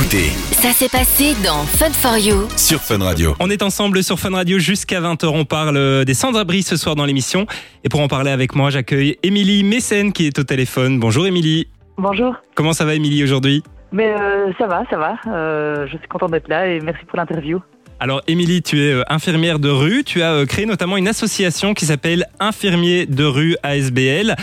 écoutez Ça s'est passé dans Fun for You. sur Fun Radio. On est ensemble sur Fun Radio jusqu'à 20h. On parle euh, des sans-abri ce soir dans l'émission. Et pour en parler avec moi, j'accueille Émilie Mécène qui est au téléphone. Bonjour Émilie. Bonjour. Comment ça va Émilie aujourd'hui? Mais euh, ça va, ça va. Euh, je suis contente d'être là et merci pour l'interview. Alors Émilie, tu es infirmière de rue. Tu as créé notamment une association qui s'appelle Infirmiers de rue ASBL.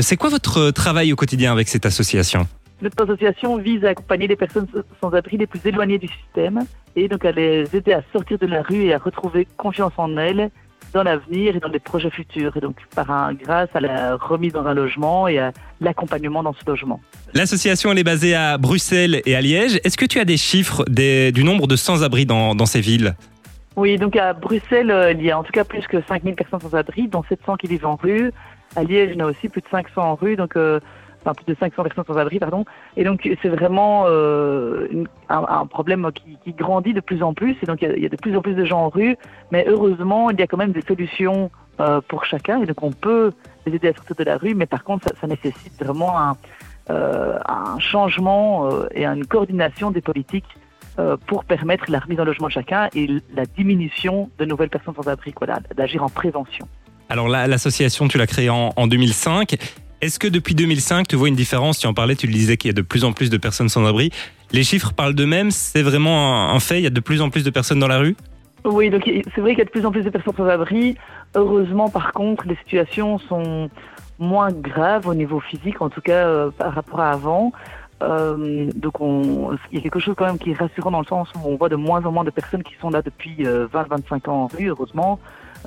C'est quoi votre travail au quotidien avec cette association? Notre association vise à accompagner les personnes sans abri les plus éloignées du système et donc à les aider à sortir de la rue et à retrouver confiance en elles dans l'avenir et dans les projets futurs. Et donc par un, grâce à la remise dans un logement et à l'accompagnement dans ce logement. L'association elle est basée à Bruxelles et à Liège. Est-ce que tu as des chiffres des- du nombre de sans-abri dans, dans ces villes? Oui, donc à Bruxelles, euh, il y a en tout cas plus que 5000 personnes sans abri, dont 700 qui vivent en rue. À Liège, il y en a aussi plus de 500 en rue, donc euh, enfin plus de 500 personnes sans abri, pardon. Et donc c'est vraiment euh, un, problème qui, grandit de plus en plus. Et donc il y, a, de plus en plus de gens en rue, mais heureusement, il y a quand même des solutions euh, pour chacun. Et donc on peut les aider à sortir de la rue, mais par contre, ça, nécessite vraiment un, euh, changement et une coordination des politiques pour permettre la remise en logement de chacun et la diminution de nouvelles personnes sans abri, d'agir en prévention. Alors l'association, tu l'as créée en 2005. Est-ce que depuis 2005, tu vois une différence? Tu en parlais, tu le disais qu'il y a de plus en plus de personnes sans abri. Les chiffres parlent d'eux-mêmes, c'est vraiment un, fait, il y a de plus en plus de personnes dans la rue? Oui, c'est vrai qu'il y a de plus en plus de personnes sans abri. Heureusement, par contre, les situations sont moins graves au niveau physique, en tout cas euh, par rapport à avant. Euh, donc on, il y a quelque chose quand même qui est rassurant dans le sens où on voit de moins en moins de personnes qui sont là depuis 20-25 ans en rue, heureusement.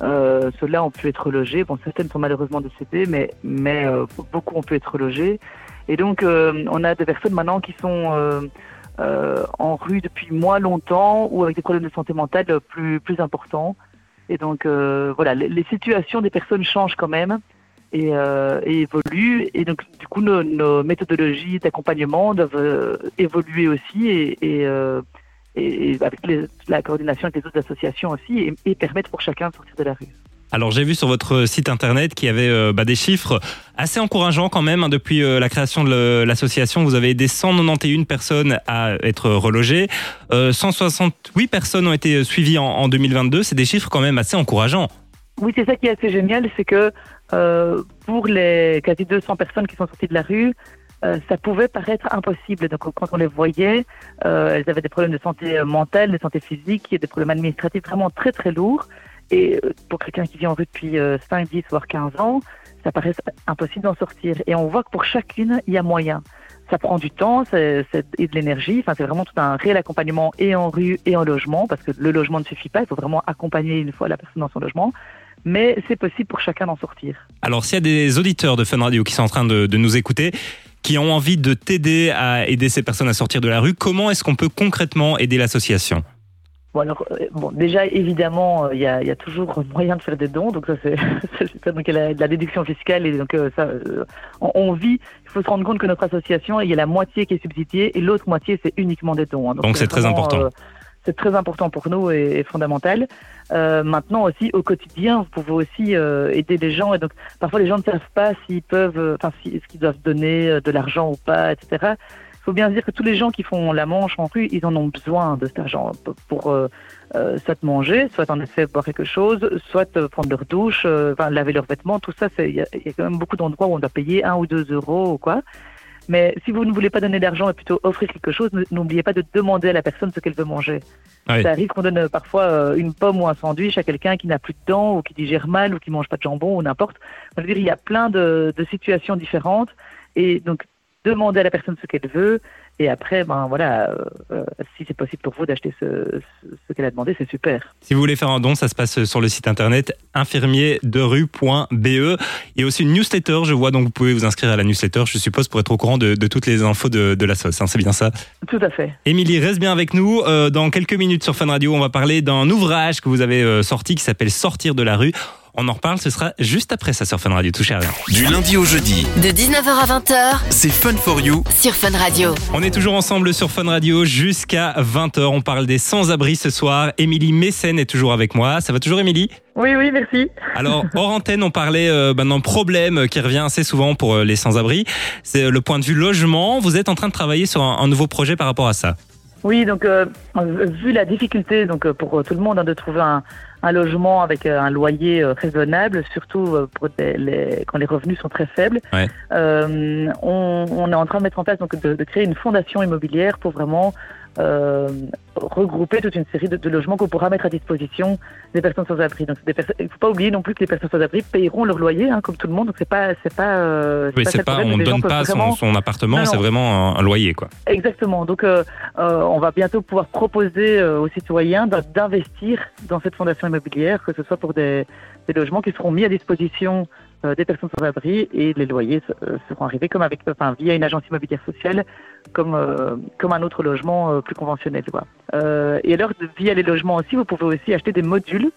Euh, Ceux-là ont pu être logés. Bon, certaines sont malheureusement décédées, mais, mais euh, beaucoup ont pu être logés. Et donc, euh, on a des personnes maintenant qui sont euh, euh, en rue depuis moins longtemps ou avec des problèmes de santé mentale plus, plus importants. Et donc, euh, voilà, les, les situations des personnes changent quand même et, et évoluent. Et donc, du coup, nos, nos méthodologies d'accompagnement doivent évoluer aussi et, et, et- et avec les- la coordination avec les autres associations aussi et, et permettre pour chacun de sortir de la rue. Alors j'ai vu sur votre site internet qu'il y avait euh, bah, des chiffres assez encourageants quand même. hein. Depuis euh, la création de l'association, vous avez aidé 191 personnes à être relogées. Euh, 168 personnes ont été suivies en, en 2022. C'est des chiffres quand même assez encourageants. Oui, c'est ça qui est assez génial, c'est que euh, pour les quasi 200 personnes qui sont sorties de la rue, euh, ça pouvait paraître impossible. Donc quand on les voyait, euh, elles avaient des problèmes de santé euh, mentale, de santé physique, des problèmes administratifs vraiment très très lourds. Et euh, pour quelqu'un qui vit en rue depuis euh, 5, 10, voire 15 ans, ça paraît impossible d'en sortir. Et on voit que pour chacune, il y a moyen. Ça prend du temps c'est, c'est- et de l'énergie. Enfin, c'est vraiment tout un réel accompagnement et en rue et en logement, parce que le logement ne suffit pas. Il faut vraiment accompagner une fois la personne dans son logement mais c'est possible pour chacun d'en sortir. Alors s'il y a des auditeurs de Fun Radio qui sont en train de, de nous écouter, qui ont envie de t'aider à aider ces personnes à sortir de la rue, comment est-ce qu'on peut concrètement aider l'association? Bon, alors, euh, bon, déjà, évidemment, euh, il y, a, il y a toujours moyen de faire des dons, donc ça, c'est donc il y a la, la déduction fiscale, et donc euh, ça, on, on vit, il faut se rendre compte que notre association, il y a la moitié qui est subsidiée, et l'autre moitié, c'est uniquement des dons. hein. Donc, c'est très important. euh, c'est très important pour nous et, fondamental. Euh, maintenant aussi, au quotidien, vous pouvez aussi euh, aider les gens, et donc parfois les gens ne savent pas s'ils peuvent, euh, enfin, si, est-ce qu'ils doivent donner euh, de l'argent ou pas, etc. Il faut bien dire que tous les gens qui font la manche en rue, ils en ont besoin de cet argent pour, euh, euh, soit manger, soit en effet boire quelque chose, soit prendre leur douche, enfin, laver leurs vêtements, tout ça, il y, a il y a quand même beaucoup d'endroits où on doit payer un ou deux euros ou quoi. Mais si vous ne voulez pas donner d'argent et plutôt offrir quelque chose, n'oubliez pas de demander à la personne ce qu'elle veut manger. Oui. Ça arrive qu'on donne parfois euh, une pomme ou un sandwich à quelqu'un qui n'a plus de dents ou qui digère mal ou qui mange pas de jambon ou n'importe. Je veux dire, il y a plein de, de situations différentes et donc demander à la personne ce qu'elle veut et après, ben voilà, euh, euh, si c'est possible pour vous d'acheter ce, ce, ce qu'elle a demandé, c'est super. Si vous voulez faire un don, ça se passe sur le site internet infirmierderue.be. Il y a aussi une newsletter, je vois, donc vous pouvez vous inscrire à la newsletter, je suppose, pour être au courant de, de toutes les infos de, de la sauce. hein, c'est bien ça? Tout à fait. Émilie, reste bien avec nous. Euh, dans quelques minutes sur Fun Radio, on va parler d'un ouvrage que vous avez sorti qui s'appelle Sortir de la rue. On en reparle, ce sera juste après ça sur Fun Radio. Touchez à rien. Du lundi au jeudi, De 19h à 20h c'est Fun for You. sur Fun Radio. On est toujours ensemble sur Fun Radio jusqu'à 20h. On parle des sans-abri ce soir. Émilie Mécène est toujours avec moi. Ça va toujours, Émilie? Oui, oui, merci. Alors, hors antenne, on parlait euh, ben, d'un problème qui revient assez souvent pour euh, les sans-abri. C'est euh, le point de vue logement. Vous êtes en train de travailler sur un, un nouveau projet par rapport à ça? Oui, donc euh, vu la difficulté donc euh, pour tout le monde hein, de trouver un, un logement avec euh, un loyer euh, raisonnable, surtout euh, pour des- les, quand les revenus sont très faibles, Ouais. euh, on, on est en train de mettre en place donc de, de créer une fondation immobilière pour vraiment euh, regrouper toute une série de, de logements qu'on pourra mettre à disposition des personnes sans abri. Donc des il ne faut pas oublier non plus que les personnes sans abri payeront leur loyer hein, comme tout le monde. Donc c'est pas c'est pas euh, Oui, c'est pas, on gens donne pas son, vraiment- son appartement, c'est vraiment un, un loyer, quoi. Exactement. Donc, euh, on va bientôt pouvoir proposer aux citoyens d'in- d'investir dans cette fondation immobilière, que ce soit pour des, des logements qui seront mis à disposition des personnes sans abri et les loyers euh, seront arrivés comme avec, enfin, via une agence immobilière sociale, comme euh, comme un autre logement euh, plus conventionnel. Quoi. Euh, et alors, via les logements aussi, vous pouvez aussi acheter des modules.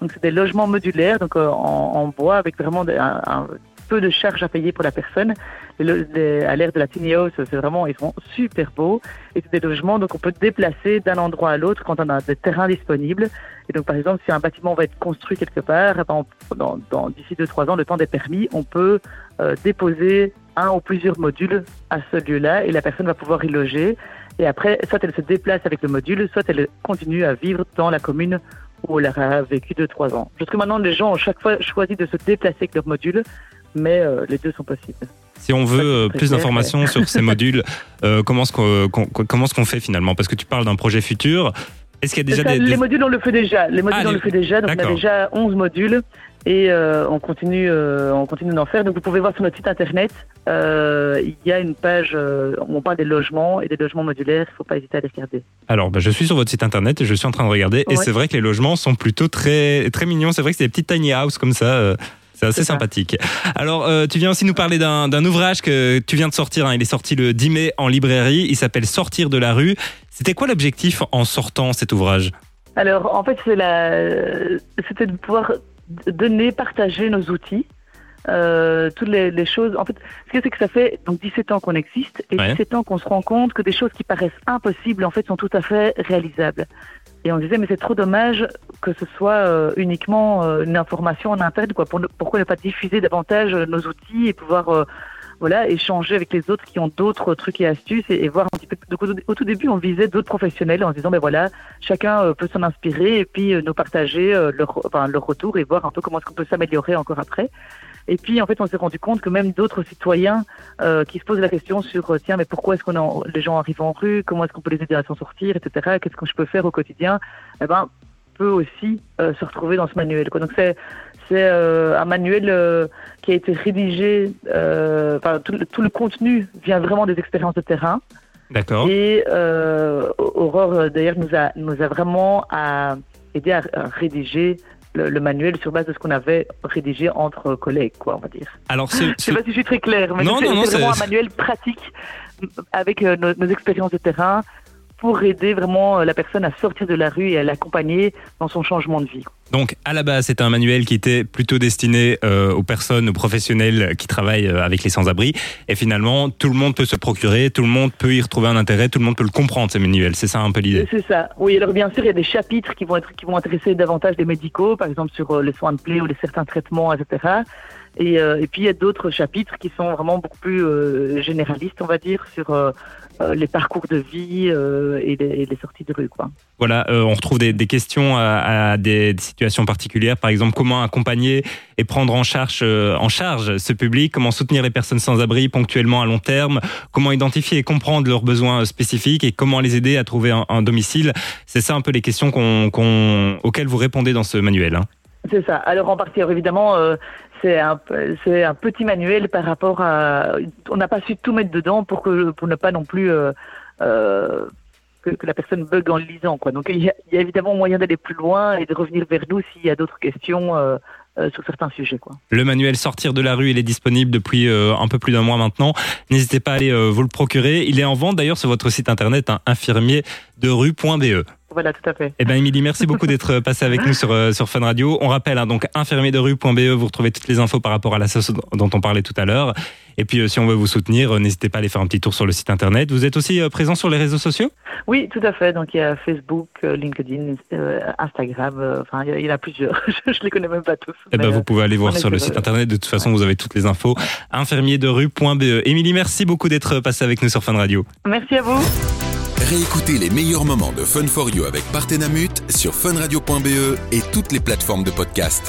Donc, c'est des logements modulaires, donc euh, en, en bois avec vraiment des- un, un peu de charges à payer pour la personne. À l'ère de la tiny house, c'est vraiment, ils sont super beaux. Et c'est des logements, donc on peut déplacer d'un endroit à l'autre quand on a des terrains disponibles. Et donc, par exemple, si un bâtiment va être construit quelque part, eh ben, dans, d'ici 2-3 ans, le temps des permis, on peut euh, déposer un ou plusieurs modules à ce lieu-là et la personne va pouvoir y loger. Et après, soit elle se déplace avec le module, soit elle continue à vivre dans la commune où elle aura vécu 2-3 ans. Jusque maintenant, les gens ont chaque fois choisi de se déplacer avec leur module, mais euh, les deux sont possibles. Si on veut euh, plus d'informations sur ces modules, euh, comment est-ce qu'on est-ce qu'on fait finalement? Parce que tu parles d'un projet futur. Est-ce qu'il y a déjà Ça, des, des- Les modules, on le fait déjà. Les modules, Ah, on les- le fait déjà. Donc, on a déjà 11 modules et euh, on continue, euh, on continue d'en faire. Donc, vous pouvez voir sur notre site internet, il y a une page où on parle des logements et des logements modulaires. Il ne faut pas hésiter à les regarder. Alors, bah, je suis sur votre site internet et je suis en train de regarder. Et c'est vrai que les logements sont plutôt très, très mignons. C'est vrai que c'est des petites tiny houses comme ça. C'est assez sympathique. Alors, euh, tu viens aussi nous parler d'un ouvrage que tu viens de sortir. hein. Il est sorti le 10 mai en librairie. Il s'appelle Sortir de la rue. C'était quoi l'objectif en sortant cet ouvrage? Alors, en fait, c'était de pouvoir donner, partager nos outils. Euh, toutes les, les choses. En fait, ce que c'est que ça fait donc 17 ans qu'on existe et Ouais. 17 ans qu'on se rend compte que des choses qui paraissent impossibles en fait sont tout à fait réalisables. Et on disait mais c'est trop dommage que ce soit euh, uniquement euh, une information en interne quoi. Pourquoi ne pas diffuser davantage euh, nos outils et pouvoir voilà échanger avec les autres qui ont d'autres trucs et astuces et, voir un petit peu. Donc, au, tout début on visait d'autres professionnels en se disant ben voilà chacun peut s'en inspirer et puis nous partager leur, enfin, leur retour et voir un peu comment est-ce qu'on peut s'améliorer encore après. Et puis en fait, on s'est rendu compte que même d'autres citoyens euh, qui se posent la question sur tiens, mais pourquoi est-ce qu'on en- les gens arrivent en rue, comment est-ce qu'on peut les aider à s'en sortir, etc. Qu'est-ce que je peux faire au quotidien Eh ben, peut aussi euh, se retrouver dans ce manuel. Quoi. Donc c'est c'est euh, un manuel euh, qui a été rédigé. Enfin, tout, le- tout le contenu vient vraiment des expériences de terrain. D'accord. Et Aurore, d'ailleurs, nous a, nous a vraiment à, aidé à, à rédiger le, le manuel sur base de ce qu'on avait rédigé entre collègues, quoi, on va dire. Alors, ce, Je sais pas si je suis très claire, mais Non, c'est non, non, c'est vraiment un c'est- manuel pratique avec euh, nos, nos expériences de terrain pour aider vraiment euh, la personne à sortir de la rue et à l'accompagner dans son changement de vie. Donc, à la base, c'était un manuel qui était plutôt destiné euh, aux personnes, aux professionnels qui travaillent euh, avec les sans-abri. Et finalement, tout le monde peut se procurer, tout le monde peut y retrouver un intérêt, tout le monde peut le comprendre, ces manuels. C'est ça un peu l'idée. C'est ça. Oui, alors bien sûr, il y a des chapitres qui vont être qui vont intéresser davantage les médicaux, par exemple sur euh, les soins de plaie ou les certains traitements, etc. Et, euh, et puis il y a d'autres chapitres qui sont vraiment beaucoup plus euh, généralistes, on va dire, sur euh, les parcours de vie et, les, et les sorties de rue, quoi. Voilà, on retrouve des, des questions à, à des, des situations particulières. Par exemple, comment accompagner et prendre en charge, euh, en charge ce public? Comment soutenir les personnes sans abri ponctuellement à long terme? Comment identifier et comprendre leurs besoins spécifiques et comment les aider à trouver un, domicile? C'est ça un peu les questions auxquelles vous répondez dans ce manuel. hein. C'est ça. Alors en partie, évidemment, euh, c'est un, un petit manuel par rapport à. On n'a pas su tout mettre dedans pour que pour ne pas non plus euh, que, la personne bug en le lisant. Quoi. Donc il y, a, évidemment moyen d'aller plus loin et de revenir vers nous s'il y a d'autres questions euh, euh, sur certains sujets. Quoi. Le manuel Sortir de la rue, il est disponible depuis euh, un peu plus d'un mois maintenant. N'hésitez pas à aller vous le procurer. Il est en vente d'ailleurs sur votre site internet, hein, infirmierderue.be. Voilà, tout à fait. Eh ben Émilie, merci beaucoup d'être passée avec nous sur, euh, sur Fun Radio. On rappelle, hein, donc infirmierderue.be, vous retrouvez toutes les infos par rapport à la sauce dont on parlait tout à l'heure. Et puis, euh, si on veut vous soutenir, euh, n'hésitez pas à aller faire un petit tour sur le site internet. Vous êtes aussi présent sur les réseaux sociaux? Oui, tout à fait. Donc il y a Facebook, LinkedIn, Instagram. Enfin, il y en a plusieurs. je, je les connais même pas tous. Eh ben, vous pouvez aller voir sur le site internet. De toute façon, vous avez toutes les infos. Infirmierderue.be. Émilie, merci beaucoup d'être passée avec nous sur Fun Radio. Merci à vous. Réécoutez les meilleurs moments de Fun for You avec Partenamut sur funradio.be et toutes les plateformes de podcast.